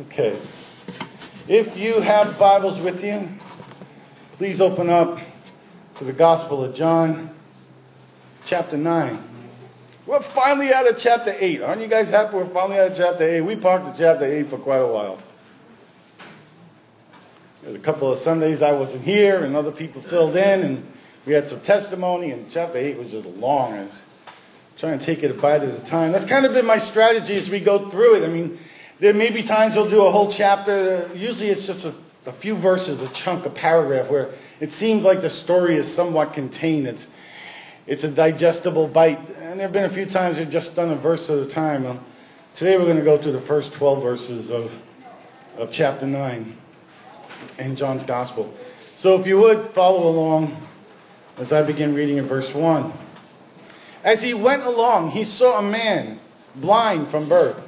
Okay. If you have Bibles with you, please open up to the Gospel of John, chapter 9. We're finally out of chapter 8. Aren't you guys happy we're finally out of chapter 8? We parked at chapter 8 for quite a while. There's a couple of Sundays I wasn't here, and other people filled in, and we had some testimony, and chapter 8 was just long. I was trying to take it a bite at a time. That's kind of been my strategy as we go through it. I mean, there may be times we'll do a whole chapter. Usually it's just a, a few verses, a chunk, a paragraph, where it seems like the story is somewhat contained. It's, it's a digestible bite. And there have been a few times we've just done a verse at a time. Uh, today we're going to go through the first 12 verses of, of chapter 9 in John's Gospel. So if you would follow along as I begin reading in verse 1. As he went along, he saw a man blind from birth.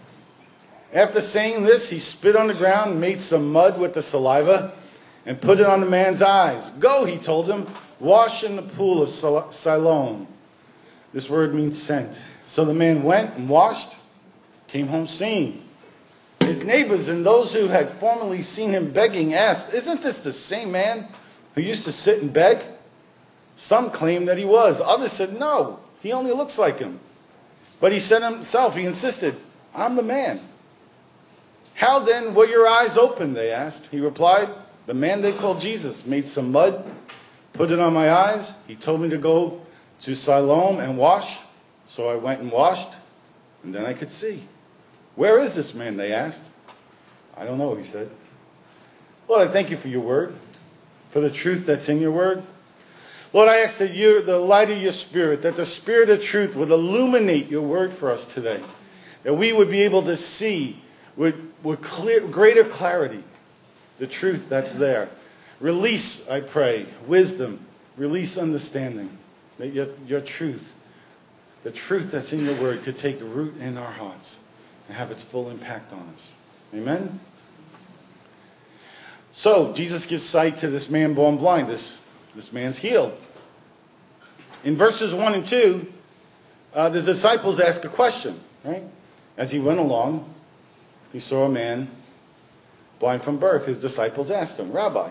After saying this, he spit on the ground, made some mud with the saliva, and put it on the man's eyes. Go, he told him, wash in the pool of Siloam. This word means sent. So the man went and washed, came home seeing. His neighbors and those who had formerly seen him begging asked, Isn't this the same man who used to sit and beg? Some claimed that he was. Others said, No, he only looks like him. But he said himself, he insisted, I'm the man. How then were your eyes open? They asked. He replied, The man they called Jesus made some mud, put it on my eyes. He told me to go to Siloam and wash. So I went and washed, and then I could see. Where is this man? They asked. I don't know, he said. Lord, I thank you for your word, for the truth that's in your word. Lord, I ask that you, the light of your spirit, that the spirit of truth would illuminate your word for us today. That we would be able to see with, clear, greater clarity the truth that's there. Release, I pray, wisdom, release understanding. That your, your truth, the truth that's in your word, could take root in our hearts and have its full impact on us. Amen? So, Jesus gives sight to this man born blind. This this man's healed. In verses 1 and 2, uh, the disciples ask a question, right? As he went along, he saw a man blind from birth. His disciples asked him, Rabbi,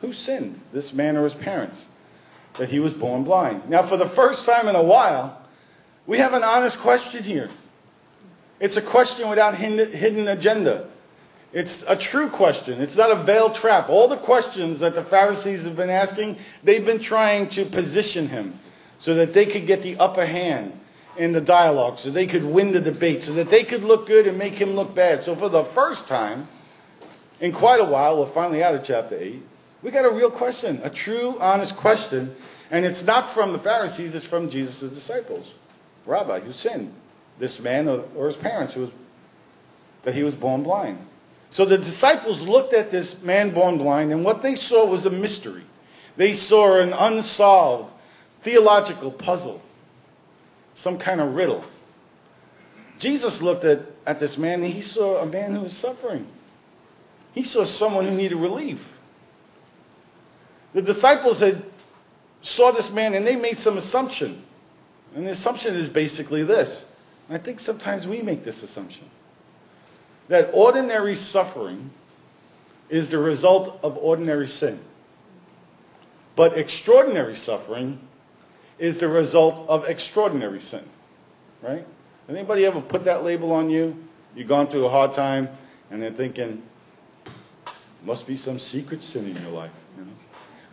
who sinned, this man or his parents, that he was born blind? Now, for the first time in a while, we have an honest question here. It's a question without hidden agenda. It's a true question. It's not a veiled trap. All the questions that the Pharisees have been asking, they've been trying to position him so that they could get the upper hand in the dialogue, so they could win the debate, so that they could look good and make him look bad. So for the first time in quite a while, we're finally out of chapter 8, we got a real question, a true, honest question. And it's not from the Pharisees, it's from Jesus' disciples. Rabbi, who sinned? This man or, or his parents who was, that he was born blind. So the disciples looked at this man born blind, and what they saw was a mystery. They saw an unsolved theological puzzle, some kind of riddle. Jesus looked at, at this man, and he saw a man who was suffering. He saw someone who needed relief. The disciples had saw this man, and they made some assumption. And the assumption is basically this. I think sometimes we make this assumption that ordinary suffering is the result of ordinary sin. But extraordinary suffering is the result of extraordinary sin. Right? Has Anybody ever put that label on you? You've gone through a hard time and they're thinking, must be some secret sin in your life. You know?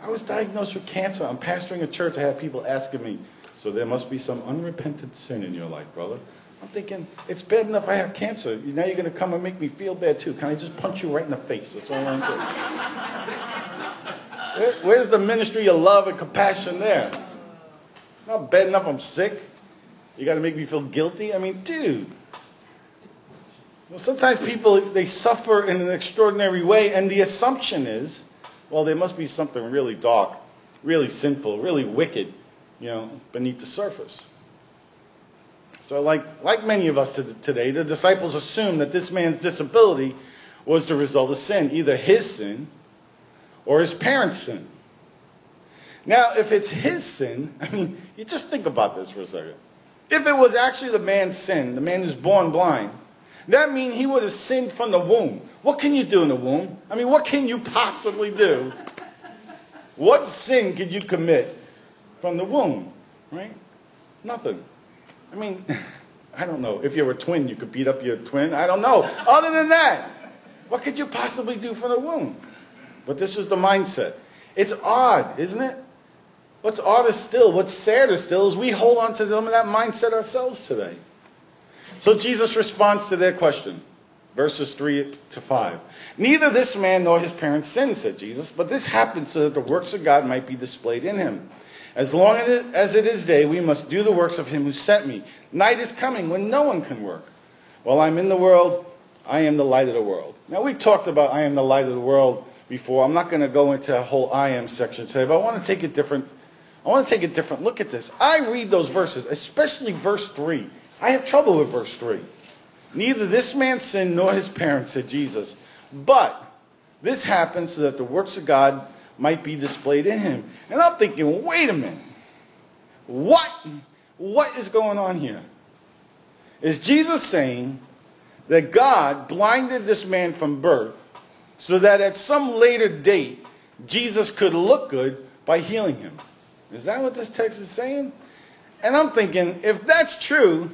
I was diagnosed with cancer. I'm pastoring a church. I have people asking me, so there must be some unrepentant sin in your life, brother. I'm thinking, it's bad enough I have cancer. Now you're going to come and make me feel bad too. Can I just punch you right in the face? That's all I'm doing. Where's the ministry of love and compassion there? Not bad enough I'm sick. You got to make me feel guilty? I mean, dude. Well, sometimes people, they suffer in an extraordinary way, and the assumption is well, there must be something really dark, really sinful, really wicked, you know, beneath the surface. So like, like many of us today, the disciples assumed that this man's disability was the result of sin, either his sin or his parents' sin. Now, if it's his sin, I mean, you just think about this for a second. If it was actually the man's sin, the man who's born blind, that means he would have sinned from the womb. What can you do in the womb? I mean, what can you possibly do? What sin could you commit from the womb? Right? Nothing. I mean, I don't know. If you were a twin, you could beat up your twin. I don't know. Other than that, what could you possibly do from the womb? But this was the mindset. It's odd, isn't it? What's odder still, what's sadder still, is we hold on to some of that mindset ourselves today. So Jesus responds to their question, verses 3 to 5. Neither this man nor his parents sinned, said Jesus, but this happened so that the works of God might be displayed in him. As long as it is day, we must do the works of him who sent me. Night is coming when no one can work. While I'm in the world, I am the light of the world. Now, we've talked about I am the light of the world before. I'm not going to go into a whole I am section today, but I want to take a different I want to take a different look at this. I read those verses, especially verse 3. I have trouble with verse 3. Neither this man sinned nor his parents, said Jesus. But this happened so that the works of God might be displayed in him. And I'm thinking, wait a minute. What? What is going on here? Is Jesus saying that God blinded this man from birth so that at some later date Jesus could look good by healing him? Is that what this text is saying? And I'm thinking, if that's true,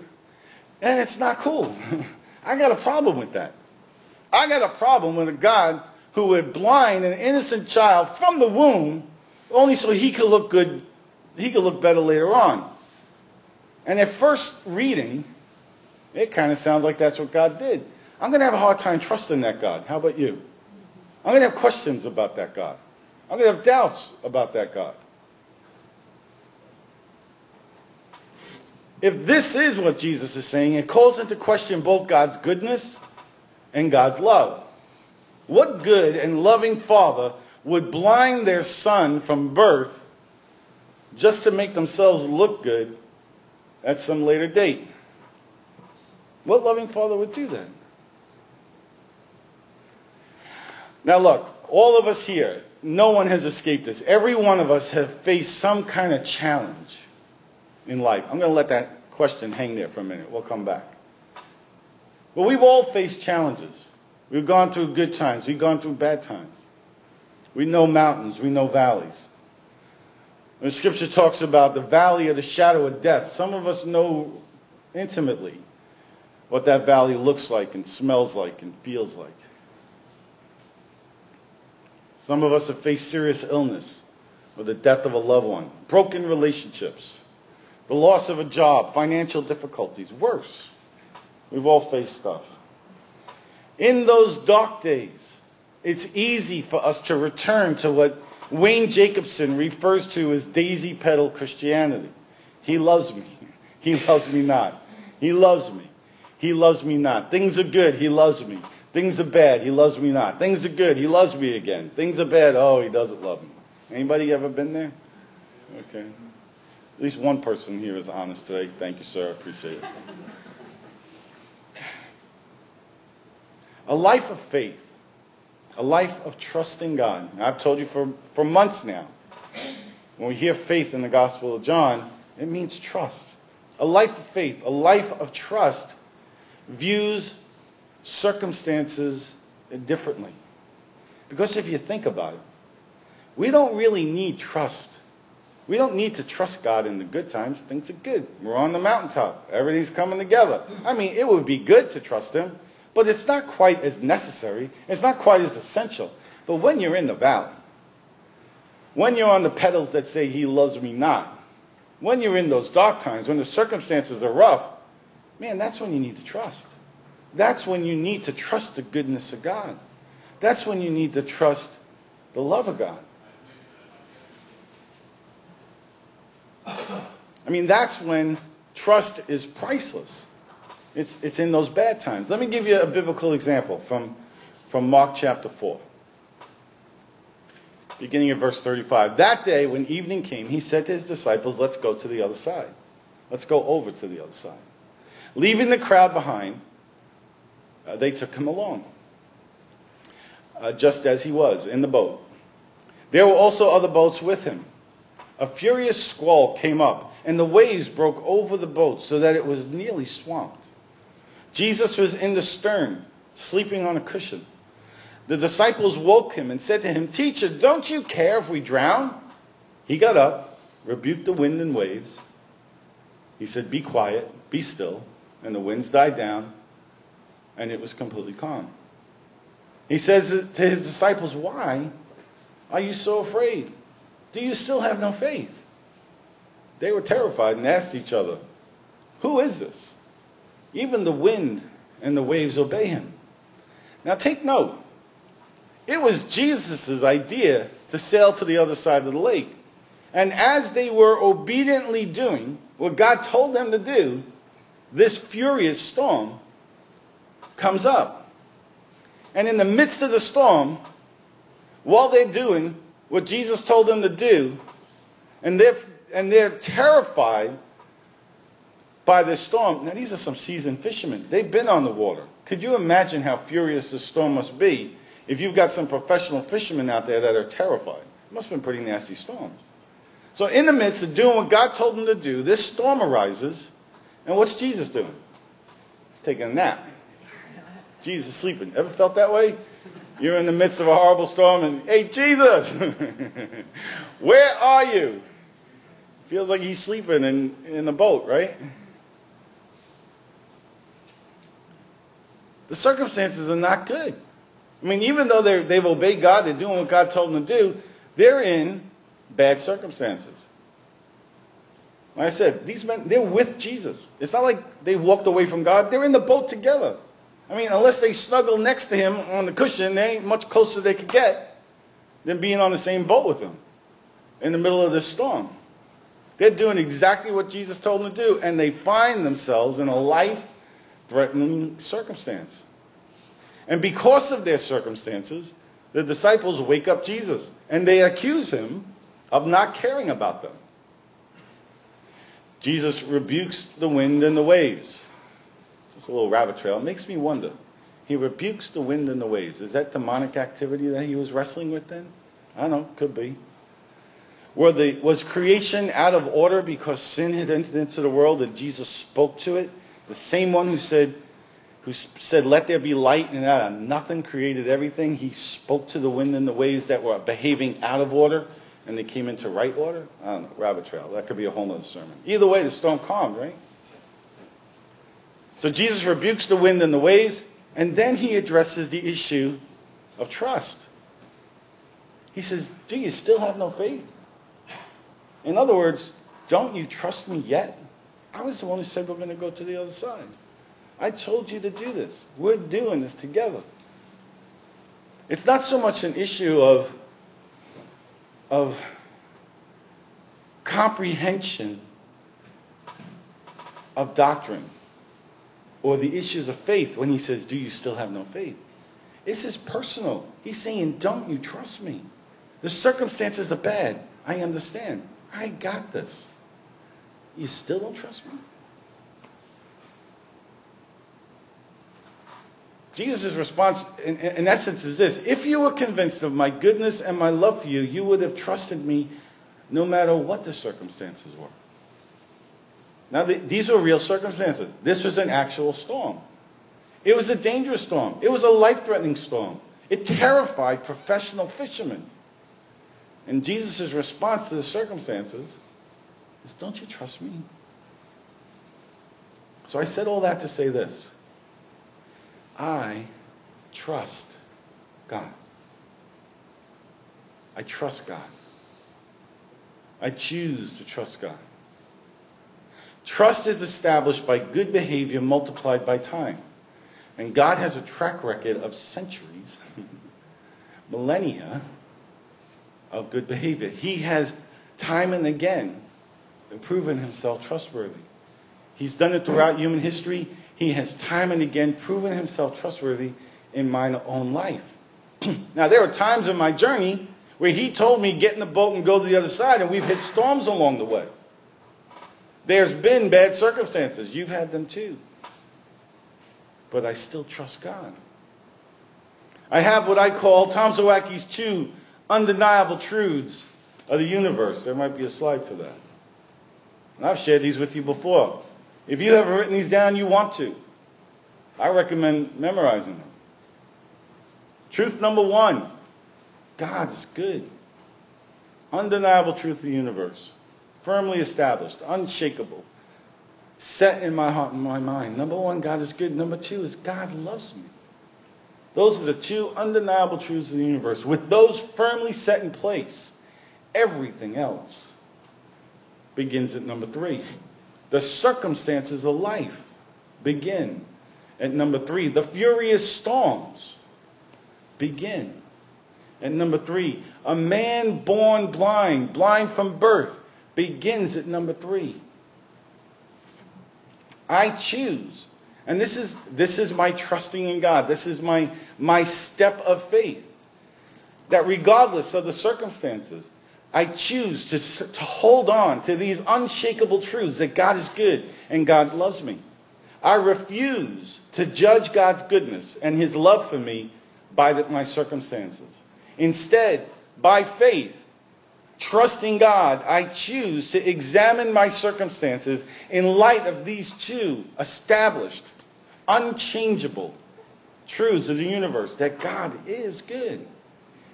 then it's not cool. I got a problem with that. I got a problem with a God who would blind an innocent child from the womb only so he could look good, he could look better later on. And at first reading, it kind of sounds like that's what God did. I'm going to have a hard time trusting that God. How about you? I'm going to have questions about that God. I'm going to have doubts about that God. If this is what Jesus is saying, it calls into question both God's goodness and God's love. What good and loving father would blind their son from birth just to make themselves look good at some later date? What loving father would do that? Now look, all of us here, no one has escaped this. Every one of us have faced some kind of challenge in life? I'm going to let that question hang there for a minute. We'll come back. But we've all faced challenges. We've gone through good times. We've gone through bad times. We know mountains. We know valleys. When Scripture talks about the valley of the shadow of death, some of us know intimately what that valley looks like and smells like and feels like. Some of us have faced serious illness or the death of a loved one, broken relationships, the loss of a job, financial difficulties, worse. We've all faced stuff. In those dark days, it's easy for us to return to what Wayne Jacobsen refers to as daisy petal Christianity. He loves me. He loves me not. He loves me. He loves me not. Things are good. He loves me. Things are bad. He loves me not. Things are good. He loves me again. Things are bad. Oh, he doesn't love me. Anybody ever been there? Okay. At least one person here is honest today. Thank you, sir. I appreciate it. A life of faith, a life of trusting God. I've told you for, for months now. When we hear faith in the Gospel of John, it means trust. A life of faith, a life of trust, views circumstances differently. Because if you think about it, we don't really need trust we don't need to trust God in the good times. Things are good. We're on the mountaintop. Everything's coming together. I mean, it would be good to trust him, but it's not quite as necessary. It's not quite as essential. But when you're in the valley, when you're on the petals that say he loves me not, when you're in those dark times, when the circumstances are rough, man, that's when you need to trust. That's when you need to trust the goodness of God. That's when you need to trust the love of God. I mean, that's when trust is priceless. It's, it's in those bad times. Let me give you a biblical example from, from Mark chapter 4. beginning of verse 35. That day, when evening came, he said to his disciples, Let's go to the other side. Let's go over to the other side. Leaving the crowd behind, uh, they took him along, uh, just as he was in the boat. There were also other boats with him. A furious squall came up, and the waves broke over the boat so that it was nearly swamped. Jesus was in the stern, sleeping on a cushion. The disciples woke him and said to him, Teacher, don't you care if we drown? He got up, rebuked the wind and waves. He said, Be quiet, be still. And the winds died down, and it was completely calm. He says to his disciples, Why are you so afraid? Do you still have no faith? They were terrified and asked each other, Who is this? Even the wind and the waves obey him. Now take note. It was Jesus' idea to sail to the other side of the lake. And as they were obediently doing what God told them to do, this furious storm comes up. And in the midst of the storm, while they're doing what Jesus told them to do, and they're, and they're terrified by this storm. Now, these are some seasoned fishermen. They've been on the water. Could you imagine how furious the storm must be if you've got some professional fishermen out there that are terrified? It must have been pretty nasty storms. So, in the midst of doing what God told them to do, this storm arises. And what's Jesus doing? He's taking a nap. Jesus is sleeping. Ever felt that way? You're in the midst of a horrible storm and, hey, Jesus, where are you? Feels like he's sleeping in, in the boat, right? The circumstances are not good. I mean, even though they've obeyed God, they're doing what God told them to do, they're in bad circumstances. Like I said, these men, they're with Jesus. It's not like they walked away from God. They're in the boat together. I mean, unless they snuggle next to him on the cushion, they ain't much closer they could get than being on the same boat with him in the middle of this storm. They're doing exactly what Jesus told them to do, and they find themselves in a life-threatening circumstance. And because of their circumstances, the disciples wake up Jesus, and they accuse him of not caring about them. Jesus rebukes the wind and the waves. Just a little rabbit trail. It makes me wonder. He rebukes the wind and the waves. Is that demonic activity that he was wrestling with then? I don't know. Could be. Were the, was creation out of order because sin had entered into the world and Jesus spoke to it? The same one who said, who said, let there be light, and out of nothing created everything. He spoke to the wind and the waves that were behaving out of order, and they came into right order. I don't know, rabbit trail. That could be a whole other sermon. Either way, the storm calmed, right? So Jesus rebukes the wind and the waves, and then he addresses the issue of trust. He says, do you still have no faith? In other words, don't you trust me yet? I was the one who said we're going to go to the other side. I told you to do this. We're doing this together. It's not so much an issue of, of comprehension of doctrine or the issues of faith when he says, Do you still have no faith? This is personal. He's saying, Don't you trust me? The circumstances are bad. I understand. I got this. You still don't trust me? Jesus' response, in, in, essence, is this If you were convinced of my goodness and my love for you, you would have trusted me no matter what the circumstances were. Now, the, these were real circumstances. This was an actual storm. It was a dangerous storm, it was a life threatening storm. It terrified professional fishermen. And Jesus' response to the circumstances is, Don't you trust me? So I said all that to say this I trust God. I trust God. I choose to trust God. Trust is established by good behavior multiplied by time. And God has a track record of centuries, millennia, of good behavior. He has time and again proven himself trustworthy. He's done it throughout human history. He has time and again proven himself trustworthy in my own life. now, there are times in my journey where he told me get in the boat and go to the other side, and we've hit storms along the way. There's been bad circumstances. You've had them too. But I still trust God. I have what I call Tom Zawacki's two undeniable truths of the universe. There might be a slide for that. And I've shared these with you before. If you haven't written these down, you want to. I recommend memorizing them. Truth number one God is good. Undeniable truth of the universe. Firmly established, unshakable, set in my heart and my mind. Number one, God is good. Number two is God loves me. Those are the two undeniable truths of the universe. With those firmly set in place, everything else begins at number three. The circumstances of life begin at number three. The furious storms begin at number three. A man born blind, blind from birth, begins at number three. I choose and this is, this is my trusting in God. This is my, my step of faith. That regardless of the circumstances, I choose to, to hold on to these unshakable truths that God is good and God loves me. I refuse to judge God's goodness and his love for me by the, my circumstances. Instead, by faith, trusting God, I choose to examine my circumstances in light of these two established unchangeable truths of the universe that God is good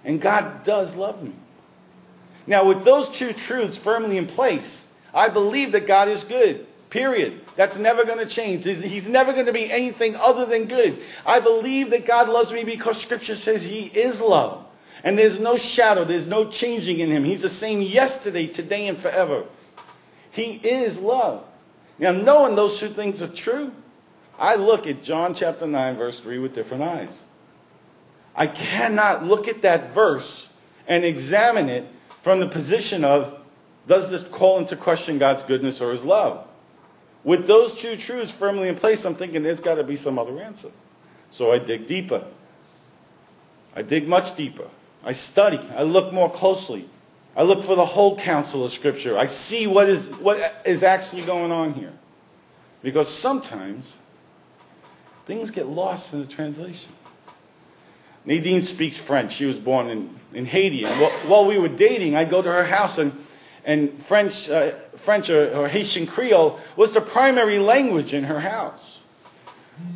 and God does love me. Now, with those two truths firmly in place, I believe that God is good. Period. That's never going to change. He's never going to be anything other than good. I believe that God loves me because Scripture says He is love. And there's no shadow, there's no changing in Him. He's the same yesterday, today, and forever. He is love. Now, knowing those two things are true, I look at John chapter 9, verse 3 with different eyes. I cannot look at that verse and examine it from the position of, does this call into question God's goodness or his love? With those two truths firmly in place, I'm thinking there's got to be some other answer. So I dig deeper. I dig much deeper. I study. I look more closely. I look for the whole counsel of Scripture. I see what is, what is actually going on here. Because sometimes things get lost in the translation. Nadine speaks French. She was born in, in Haiti. And while we were dating, I'd go to her house, and, and French, uh, French or, or, Haitian Creole was the primary language in her house.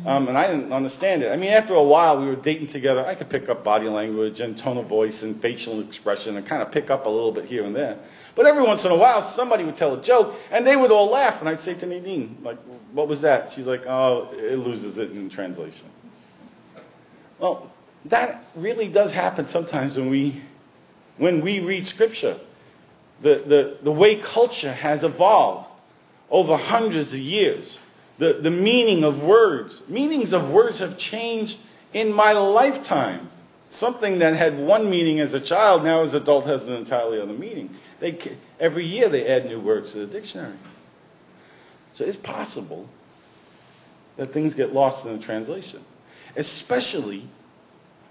Um, and I didn't understand it. I mean, after a while, we were dating together. I could pick up body language and tone of voice and facial expression and kind of pick up a little bit here and there. But every once in a while, somebody would tell a joke, and they would all laugh. And I'd say to Nadine, like, what was that? She's like, oh, it loses it in translation. Well, that really does happen sometimes when we, when we read Scripture. The, the, the way culture has evolved over hundreds of years. The, the meaning of words. Meanings of words have changed in my lifetime. Something that had one meaning as a child now as an adult has an entirely other meaning. They, every year they add new words to the dictionary. So it's possible that things get lost in the translation. Especially,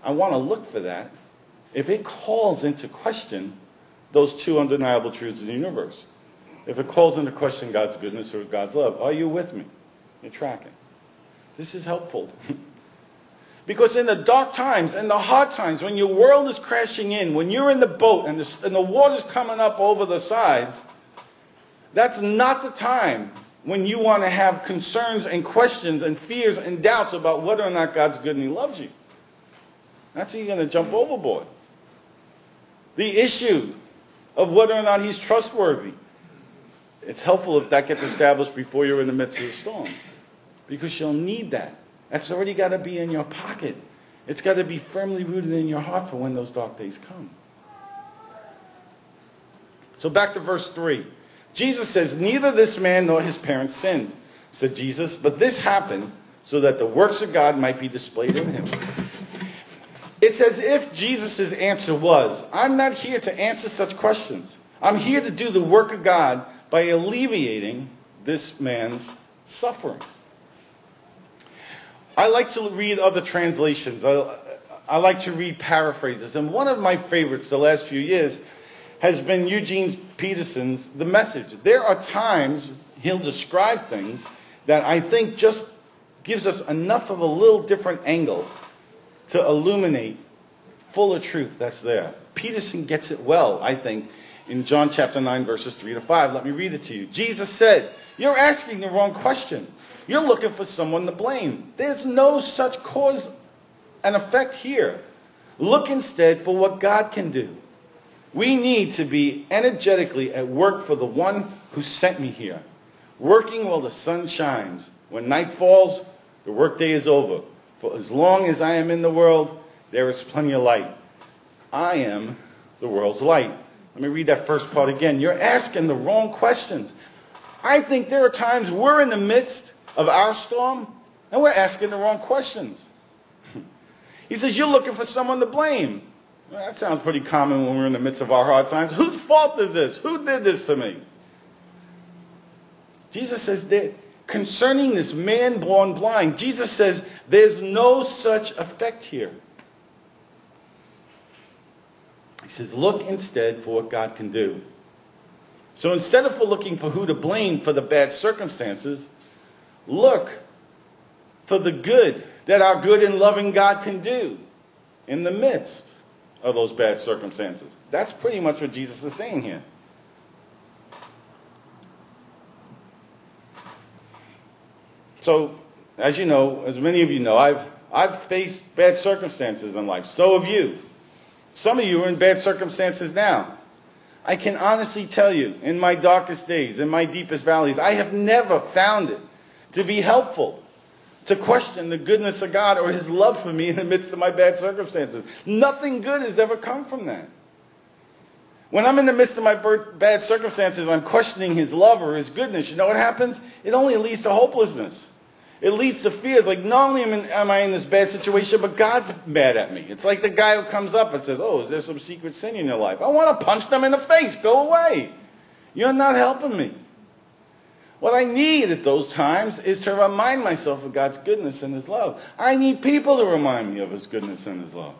I want to look for that if it calls into question those two undeniable truths of the universe. If it calls into question God's goodness or God's love, are you with me? You're tracking. This is helpful. Because in the dark times and the hard times, when your world is crashing in, when you're in the boat and the, and the water's coming up over the sides, that's not the time when you want to have concerns and questions and fears and doubts about whether or not God's good and He loves you. That's when you're going to jump overboard. The issue of whether or not He's trustworthy. It's helpful if that gets established before you're in the midst of the storm. Because you'll need that. That's already got to be in your pocket. It's got to be firmly rooted in your heart for when those dark days come. So back to verse 3. Jesus says, Neither this man nor his parents sinned, said Jesus, but this happened so that the works of God might be displayed in him. It's as if Jesus' answer was, I'm not here to answer such questions. I'm here to do the work of God by alleviating this man's suffering. I like to read other translations. I, I like to read paraphrases. And one of my favorites the last few years has been Eugene Peterson's The Message. There are times he'll describe things that I think just gives us enough of a little different angle to illuminate fuller truth that's there. Peterson gets it well, I think, in John chapter 9, verses 3 to 5. Let me read it to you. Jesus said, You're asking the wrong question. You're looking for someone to blame. There's no such cause and effect here. Look instead for what God can do. We need to be energetically at work for the one who sent me here, working while the sun shines. When night falls, the workday is over. For as long as I am in the world, there is plenty of light. I am the world's light. Let me read that first part again. You're asking the wrong questions. I think there are times we're in the midst of our storm and we're asking the wrong questions. he says, You're looking for someone to blame. Well, that sounds pretty common when we're in the midst of our hard times. Whose fault is this? Who did this to me? Jesus says that concerning this man born blind, Jesus says there's no such effect here. He says, look instead for what God can do. So instead of looking for who to blame for the bad circumstances, look for the good that our good and loving God can do in the midst of those bad circumstances. That's pretty much what Jesus is saying here. So, as you know, as many of you know, I've, I've faced bad circumstances in life. So have you. Some of you are in bad circumstances now. I can honestly tell you, in my darkest days, in my deepest valleys, I have never found it to be helpful to question the goodness of God or his love for me in the midst of my bad circumstances. Nothing good has ever come from that. When I'm in the midst of my bad circumstances, I'm questioning his love or his goodness. You know what happens? It only leads to hopelessness. It leads to fears. Like, not only am, in, am I in this bad situation, but God's mad at me. It's like the guy who comes up and says, Oh, is there some secret sin in your life? I want to punch them in the face. Go away. You're not helping me. What I need at those times is to remind myself of God's goodness and his love. I need people to remind me of his goodness and his love.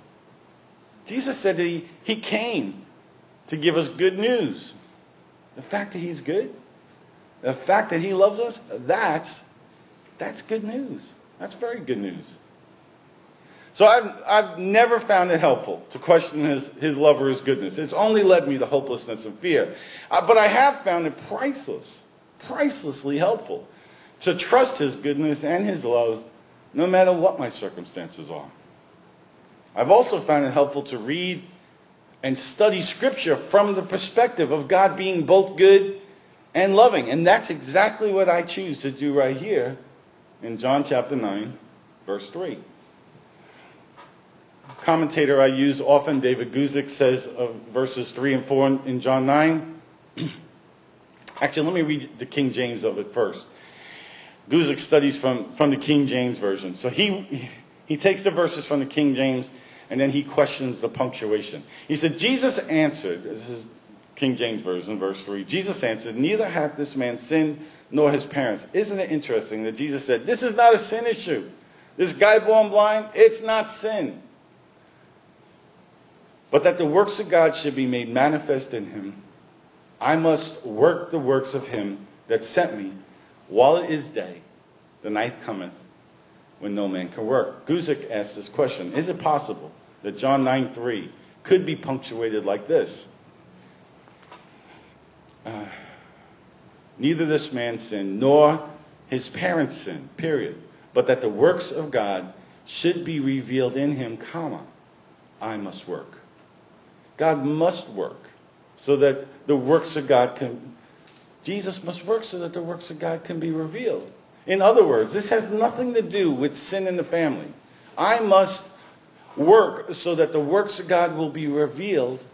Jesus said that he, he came to give us good news. The fact that he's good, the fact that he loves us, that's, that's good news. That's very good news. So I've, I've never found it helpful to question his, his love or his goodness. It's only led me to hopelessness and fear. Uh, but I have found it priceless pricelessly helpful to trust his goodness and his love no matter what my circumstances are. I've also found it helpful to read and study scripture from the perspective of God being both good and loving. And that's exactly what I choose to do right here in John chapter 9, verse 3. Commentator I use often, David Guzik, says of verses 3 and 4 in John 9. Actually, let me read the King James of it first. Guzik studies from, from the King James Version. So he, he takes the verses from the King James and then he questions the punctuation. He said, Jesus answered, this is King James Version, verse 3. Jesus answered, Neither hath this man sinned nor his parents. Isn't it interesting that Jesus said, This is not a sin issue. This guy born blind, it's not sin. But that the works of God should be made manifest in him. I must work the works of him that sent me while it is day. The night cometh when no man can work. Guzik asked this question Is it possible that John 9 3 could be punctuated like this? Uh, Neither this man sinned nor his parents sinned, period. But that the works of God should be revealed in him, comma, I must work. God must work so that the works of God can, Jesus must work so that the works of God can be revealed. In other words, this has nothing to do with sin in the family. I must work so that the works of God will be revealed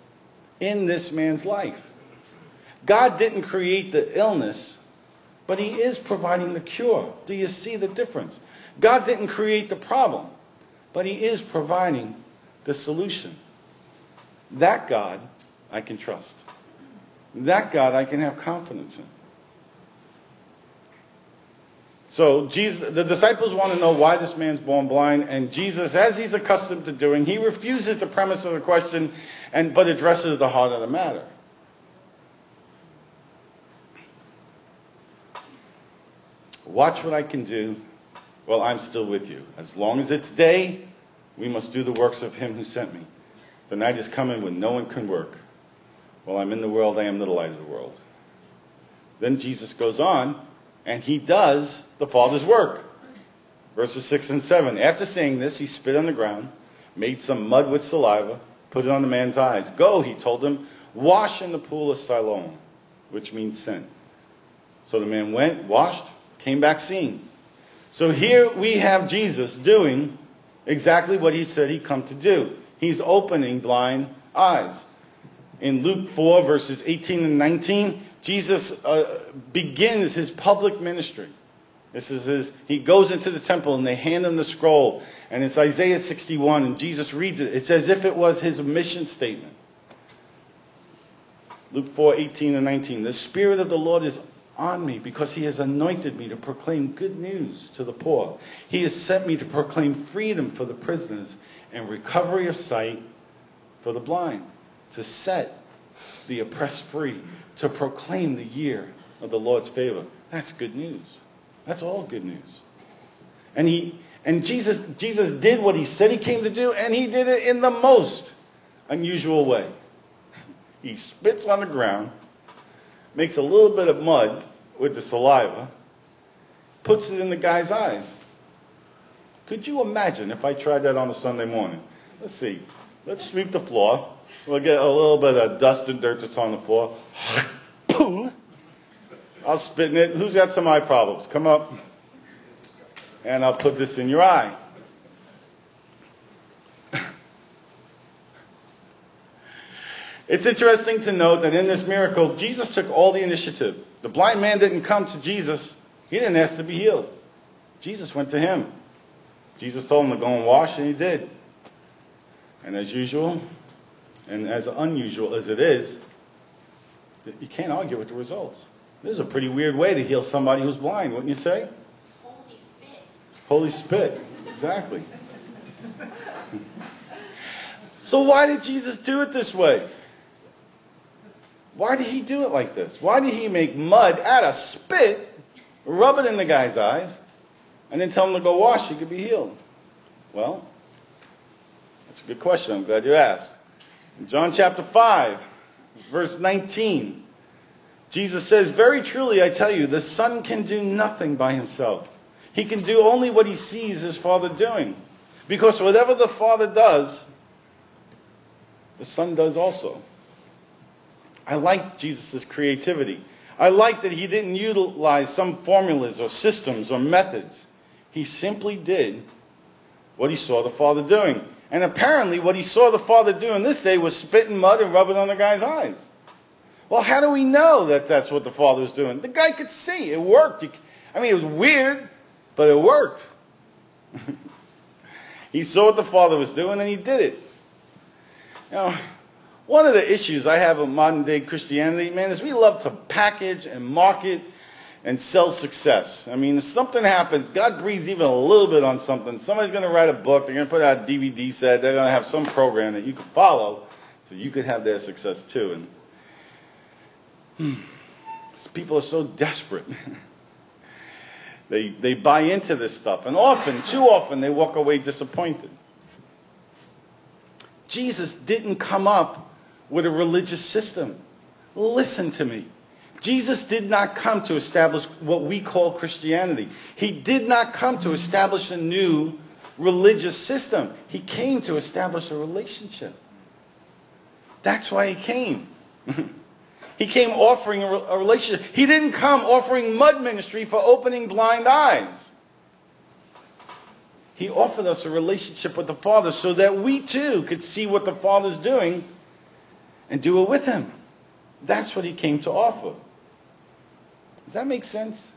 in this man's life. God didn't create the illness, but he is providing the cure. Do you see the difference? God didn't create the problem, but he is providing the solution. That God I can trust. That God I can have confidence in. So Jesus, the disciples want to know why this man's born blind, and Jesus, as he's accustomed to doing, he refuses the premise of the question, and but addresses the heart of the matter. Watch what I can do while I'm still with you. As long as it's day, we must do the works of him who sent me. The night is coming when no one can work. While I'm in the world, I am the light of the world. Then Jesus goes on, and he does the Father's work. Verses 6 and 7. After saying this, he spit on the ground, made some mud with saliva, put it on the man's eyes. Go, he told him, wash in the pool of Siloam, which means sent. So the man went, washed, came back seeing. So here we have Jesus doing exactly what he said he'd come to do. He's opening blind eyes. In Luke 4, verses 18 and 19, Jesus uh, begins his public ministry. This is his, he goes into the temple and they hand him the scroll. And it's Isaiah 61, and Jesus reads it. It's as if it was his mission statement. Luke 4, 18 and 19. The Spirit of the Lord is on me because he has anointed me to proclaim good news to the poor. He has sent me to proclaim freedom for the prisoners and recovery of sight for the blind, to set the oppressed free, to proclaim the year of the Lord's favor. That's good news. That's all good news. And he and Jesus Jesus did what he said he came to do and he did it in the most unusual way. He spits on the ground makes a little bit of mud with the saliva, puts it in the guy's eyes. Could you imagine if I tried that on a Sunday morning? Let's see. Let's sweep the floor. We'll get a little bit of dust and dirt that's on the floor. Boom. I'll spit in it. Who's got some eye problems? Come up. And I'll put this in your eye. It's interesting to note that in this miracle, Jesus took all the initiative. The blind man didn't come to Jesus. He didn't ask to be healed. Jesus went to him. Jesus told him to go and wash, and he did. And as usual, and as unusual as it is, you can't argue with the results. This is a pretty weird way to heal somebody who's blind, wouldn't you say? Holy spit. Holy spit, exactly. so why did Jesus do it this way? Why did he do it like this? Why did he make mud out of spit, rub it in the guy's eyes, and then tell him to go wash, he could be healed? Well, that's a good question. I'm glad you asked. John chapter 5, verse 19, Jesus says, Very truly I tell you, the Son can do nothing by himself. He can do only what he sees his Father doing. Because whatever the Father does, the Son does also. I like Jesus' creativity. I like that he didn't utilize some formulas or systems or methods. He simply did what he saw the Father doing. And apparently, what he saw the Father do doing this day was spitting mud and rubbing on the guy's eyes. Well, how do we know that that's what the Father was doing? The guy could see. It worked. I mean, it was weird, but it worked. he saw what the Father was doing and he did it. Now, one of the issues I have with modern day Christianity, man, is we love to package and market and sell success. I mean, if something happens, God breathes even a little bit on something. Somebody's going to write a book. They're going to put out a DVD set. They're going to have some program that you can follow so you could have their success too. And hmm, people are so desperate. they, they buy into this stuff. And often, too often, they walk away disappointed. Jesus didn't come up with a religious system. Listen to me. Jesus did not come to establish what we call Christianity. He did not come to establish a new religious system. He came to establish a relationship. That's why he came. he came offering a, a, relationship. He didn't come offering mud ministry for opening blind eyes. He offered us a relationship with the Father so that we too could see what the Father's doing and do it with him. That's what he came to offer. Does that make sense?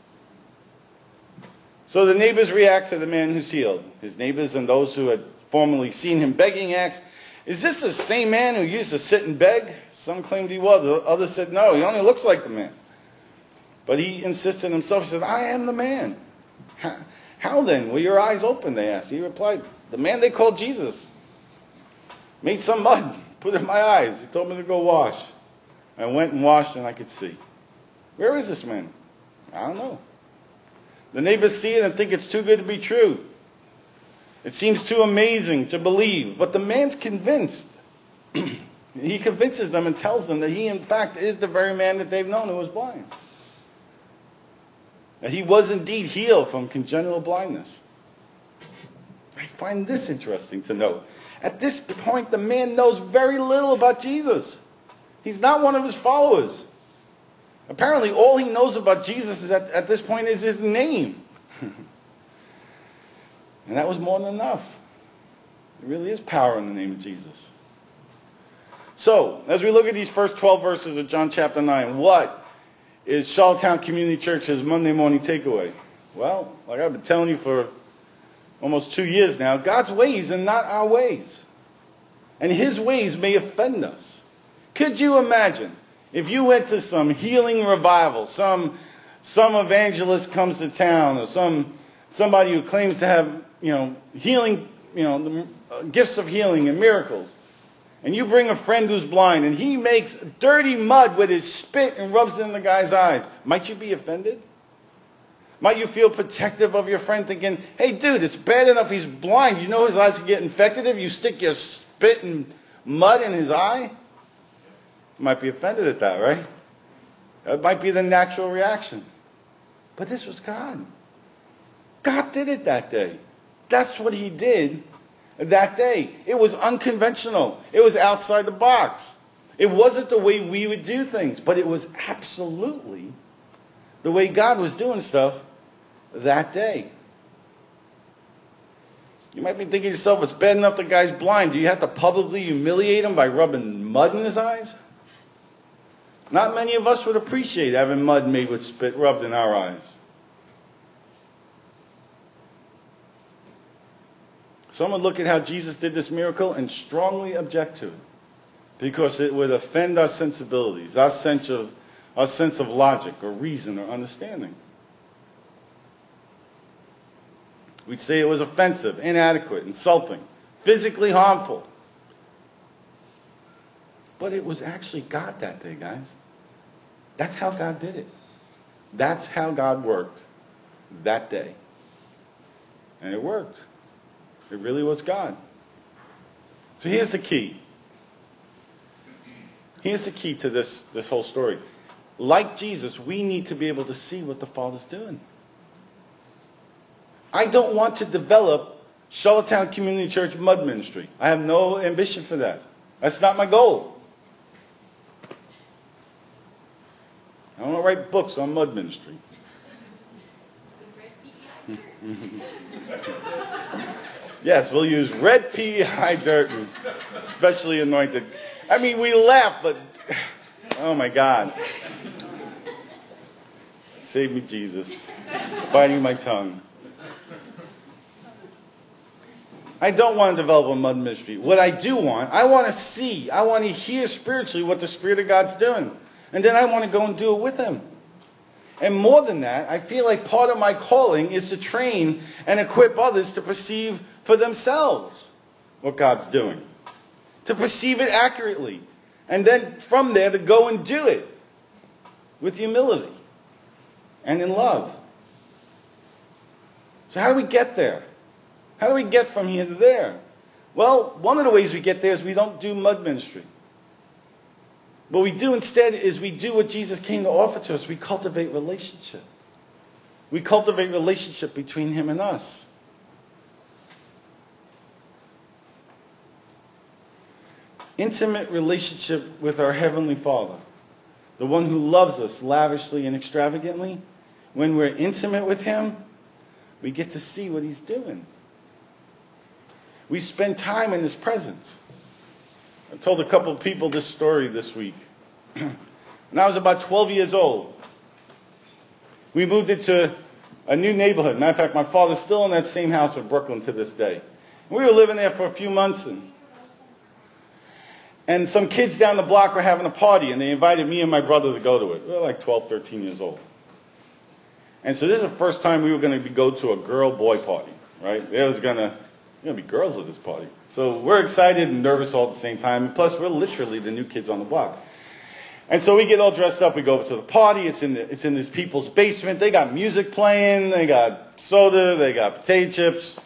So the neighbors react to the man who's healed. His neighbors and those who had formerly seen him begging asked, Is this the same man who used to sit and beg? Some claimed he was. Others said, No, he only looks like the man. But he insisted himself. He said, I am the man. How, how then were your eyes open? They asked. He replied, The man they called Jesus made some mud, put it in my eyes. He told me to go wash. I went and washed and I could see. Where is this man? I don't know. The neighbors see it and think it's too good to be true. It seems too amazing to believe. But the man's convinced. he convinces them and tells them that he, in fact, is the very man that they've known who was blind. That he was indeed healed from congenital blindness. I find this interesting to note. At this point, the man knows very little about Jesus. He's not one of his followers. Apparently, all he knows about Jesus is at, at this point is his name. and that was more than enough. There really is power in the name of Jesus. So, as we look at these first 12 verses of John chapter 9, what is Charlottetown Community Church's Monday morning takeaway? Well, like I've been telling you for almost two years now, God's ways are not our ways. And his ways may offend us. Could you imagine if you went to some healing revival, some, some evangelist comes to town, or some, somebody who claims to have, you know, healing, you know, the, uh, gifts of healing and miracles, and you bring a friend who's blind, and he makes dirty mud with his spit and rubs it in the guy's eyes, might you be offended? Might you feel protective of your friend thinking, hey, dude, it's bad enough he's blind. You know his eyes can get infected if you stick your spit and mud in his eye? Might be offended at that, right? That might be the natural reaction. But this was God. God did it that day. That's what he did that day. It was unconventional. It was outside the box. It wasn't the way we would do things, but it was absolutely the way God was doing stuff that day. You might be thinking to yourself, it's bad enough the guy's blind. Do you have to publicly humiliate him by rubbing mud in his eyes? Not many of us would appreciate having mud made with spit rubbed in our eyes. Some would look at how Jesus did this miracle and strongly object to it because it would offend our sensibilities, our sense of, our sense of logic or reason or understanding. We'd say it was offensive, inadequate, insulting, physically harmful. But it was actually God that day, guys. That's how God did it. That's how God worked that day. And it worked. It really was God. So here's the key. Here's the key to this, this whole story. Like Jesus, we need to be able to see what the Father's doing. I don't want to develop Charlottetown Community Church mud ministry. I have no ambition for that. That's not my goal. I want to write books on mud ministry. yes, we'll use red PEI dirt and specially anointed. I mean, we laugh, but oh my God. Save me, Jesus. Biting my tongue. I don't want to develop a mud ministry. What I do want, I want to see, I want to hear spiritually what the Spirit of God's doing. And then I want to go and do it with Him. And more than that, I feel like part of my calling is to train and equip others to perceive for themselves what God's doing, to perceive it accurately, and then from there to go and do it with humility and in love. So, how do we get there? How do we get from here to there? Well, one of the ways we get there is we don't do mud ministry. What we do instead is we do what Jesus came to offer to us. We cultivate relationship. We cultivate relationship between him and us. Intimate relationship with our Heavenly Father, the one who loves us lavishly and extravagantly. When we're intimate with him, we get to see what he's doing. We spend time in his presence. Told a couple of people this story this week. when I was about 12 years old, we moved into a new neighborhood. Matter of fact, my father's still in that same house in Brooklyn to this day. We were living there for a few months, and, and some kids down the block were having a party, and they invited me and my brother to go to it. We were like 12, 13 years old. And so this is the first time we were going to go to a girl-boy party, right? It was going to, going to be girls at this party. So we're excited and nervous all at the same time. Plus, we're literally the new kids on the block. And so we get all dressed up. We go to the party. It's in the, it's in these people's basement. They got music playing. They got soda. They got potato chips.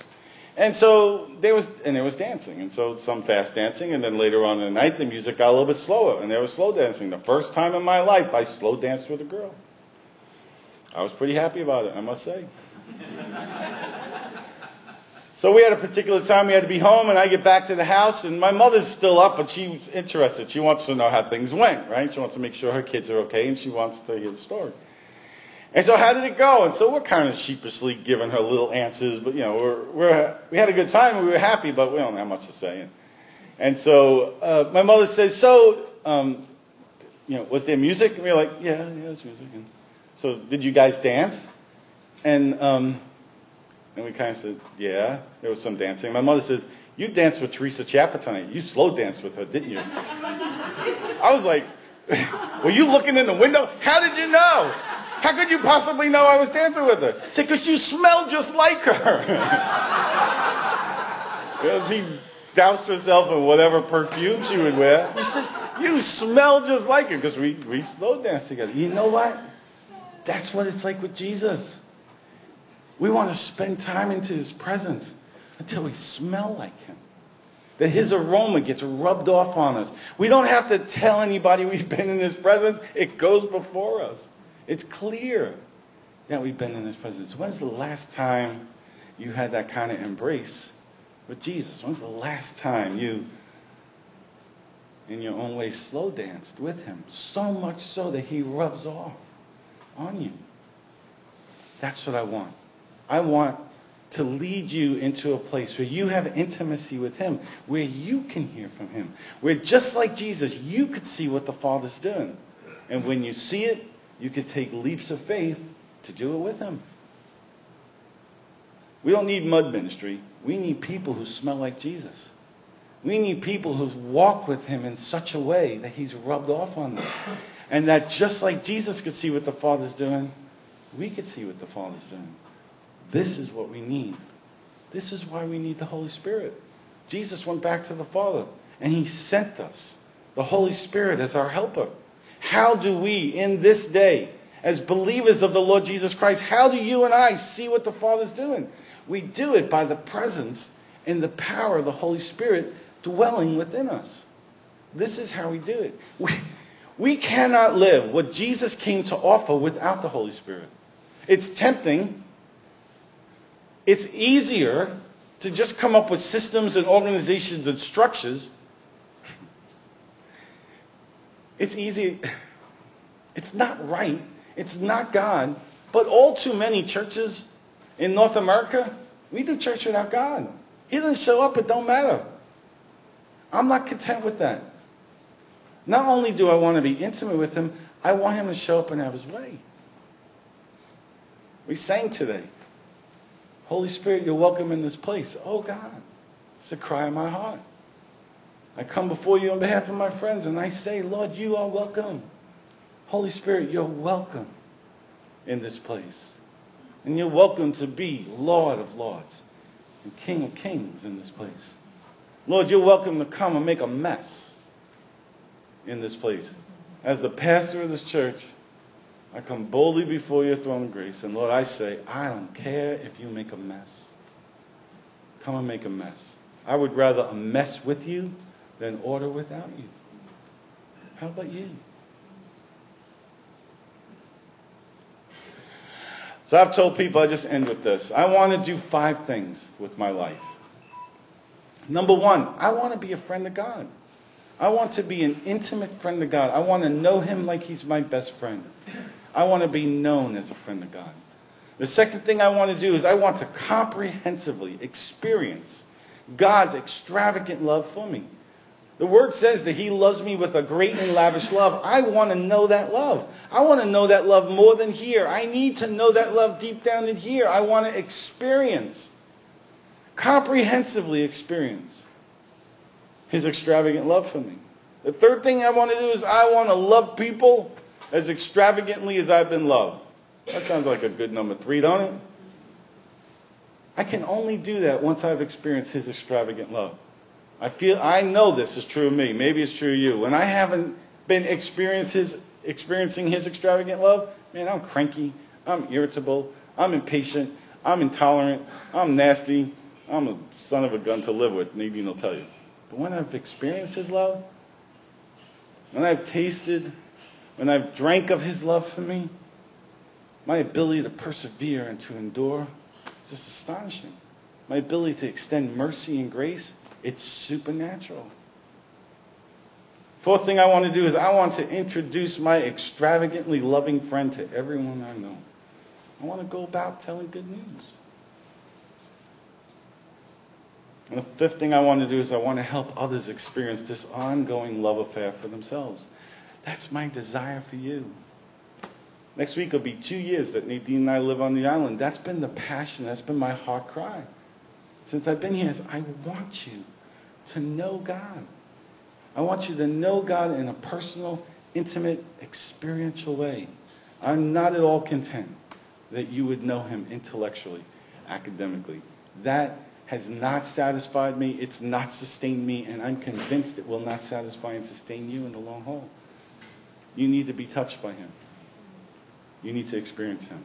And so there was, and there was dancing. And so some fast dancing. And then later on in the night, the music got a little bit slower. And there was slow dancing. The first time in my life, I slow danced with a girl. I was pretty happy about it, I must say. So we had a particular time we had to be home, and I get back to the house, and my mother's still up, but she's interested. She wants to know how things went, right? She wants to make sure her kids are okay, and she wants to hear the story. And so how did it go? And so we're kind of sheepishly giving her little answers, but you know, we're, we're, we had a good time, we were happy, but we don't have much to say. And, and so uh, my mother says, so, um, you know, was there music? And we are like, yeah, yeah, there's music. And so did you guys dance? And um, and we kind of said, yeah, there was some dancing. My mother says, you danced with Teresa Chapa tonight. You slow danced with her, didn't you? I was like, were you looking in the window? How did you know? How could you possibly know I was dancing with her? Said, because you smell just like her. know, she doused herself in whatever perfume she would wear. You said, you smell just like her because we, we slow danced together. You know what? That's what it's like with Jesus. We want to spend time into his presence until we smell like him. That his aroma gets rubbed off on us. We don't have to tell anybody we've been in his presence. It goes before us. It's clear that we've been in his presence. When's the last time you had that kind of embrace with Jesus? When's the last time you, in your own way, slow danced with him? So much so that he rubs off on you. That's what I want. I want to lead you into a place where you have intimacy with him, where you can hear from him, where just like Jesus, you could see what the Father's doing. And when you see it, you could take leaps of faith to do it with him. We don't need mud ministry. We need people who smell like Jesus. We need people who walk with him in such a way that he's rubbed off on them. And that just like Jesus could see what the Father's doing, we could see what the Father's doing. This is what we need. This is why we need the Holy Spirit. Jesus went back to the Father and he sent us the Holy Spirit as our helper. How do we, in this day, as believers of the Lord Jesus Christ, how do you and I see what the Father's doing? We do it by the presence and the power of the Holy Spirit dwelling within us. This is how we do it. We, we cannot live what Jesus came to offer without the Holy Spirit. It's tempting it's easier to just come up with systems and organizations and structures. It's easy. It's not right. It's not God. But all too many churches in North America, we do church without God. He doesn't show up, it don't matter. I'm not content with that. Not only do I want to be intimate with him, I want him to show up and have his way. We sang today. Holy Spirit, you're welcome in this place. Oh God, it's the cry of my heart. I come before you on behalf of my friends and I say, Lord, you are welcome. Holy Spirit, you're welcome in this place. And you're welcome to be Lord of Lords and King of Kings in this place. Lord, you're welcome to come and make a mess in this place. As the pastor of this church, I come boldly before your throne of grace. And Lord, I say, I don't care if you make a mess. Come and make a mess. I would rather a mess with you than order without you. How about you? So I've told people, I just end with this. I want to do five things with my life. Number one, I want to be a friend of God. I want to be an intimate friend of God. I want to know him like he's my best friend. I want to be known as a friend of God. The second thing I want to do is I want to comprehensively experience God's extravagant love for me. The word says that he loves me with a great and lavish love. I want to know that love. I want to know that love more than here. I need to know that love deep down in here. I want to experience, comprehensively experience his extravagant love for me. The third thing I want to do is I want to love people as extravagantly as I've been loved. That sounds like a good number three, don't it? I can only do that once I've experienced His extravagant love. I feel I know this is true of me. Maybe it's true of you. When I haven't been his, experiencing His extravagant love, man, I'm cranky. I'm irritable. I'm impatient. I'm intolerant. I'm nasty. I'm a son of a gun to live with. Maybe will tell you. But when I've experienced His love, when I've tasted, when I've drank of His love for me, my ability to persevere and to endure is just astonishing. My ability to extend mercy and grace, it's supernatural. Fourth thing I want to do is I want to introduce my extravagantly loving friend to everyone I know. I want to go about telling good news. And the fifth thing I want to do is I want to help others experience this ongoing love affair for themselves. That's my desire for you. Next week will be two years that Nadine and I live on the island. That's been the passion, that's been my heart cry. Since I've been here, is I want you to know God. I want you to know God in a personal, intimate, experiential way. I'm not at all content that you would know him intellectually, academically. That has not satisfied me, it's not sustained me, and I'm convinced it will not satisfy and sustain you in the long haul. You need to be touched by him. You need to experience him.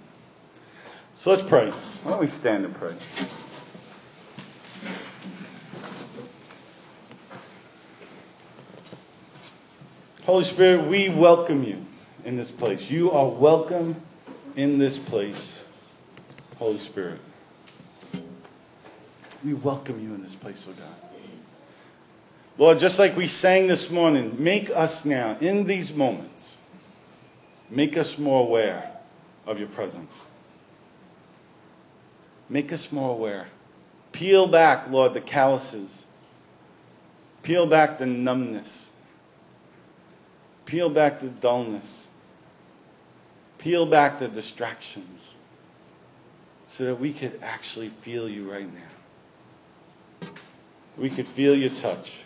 So let's pray. Why don't we stand and pray? Holy Spirit, we welcome you in this place. You are welcome in this place, Holy Spirit. We welcome you in this place, oh God. Lord, just like we sang this morning, make us now, in these moments, make us more aware of your presence. Make us more aware. Peel back, Lord, the calluses. Peel back the numbness. Peel back the dullness. Peel back the distractions so that we could actually feel you right now. We could feel your touch.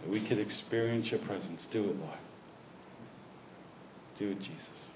That we could experience your presence. Do it, Lord. Do it, Jesus.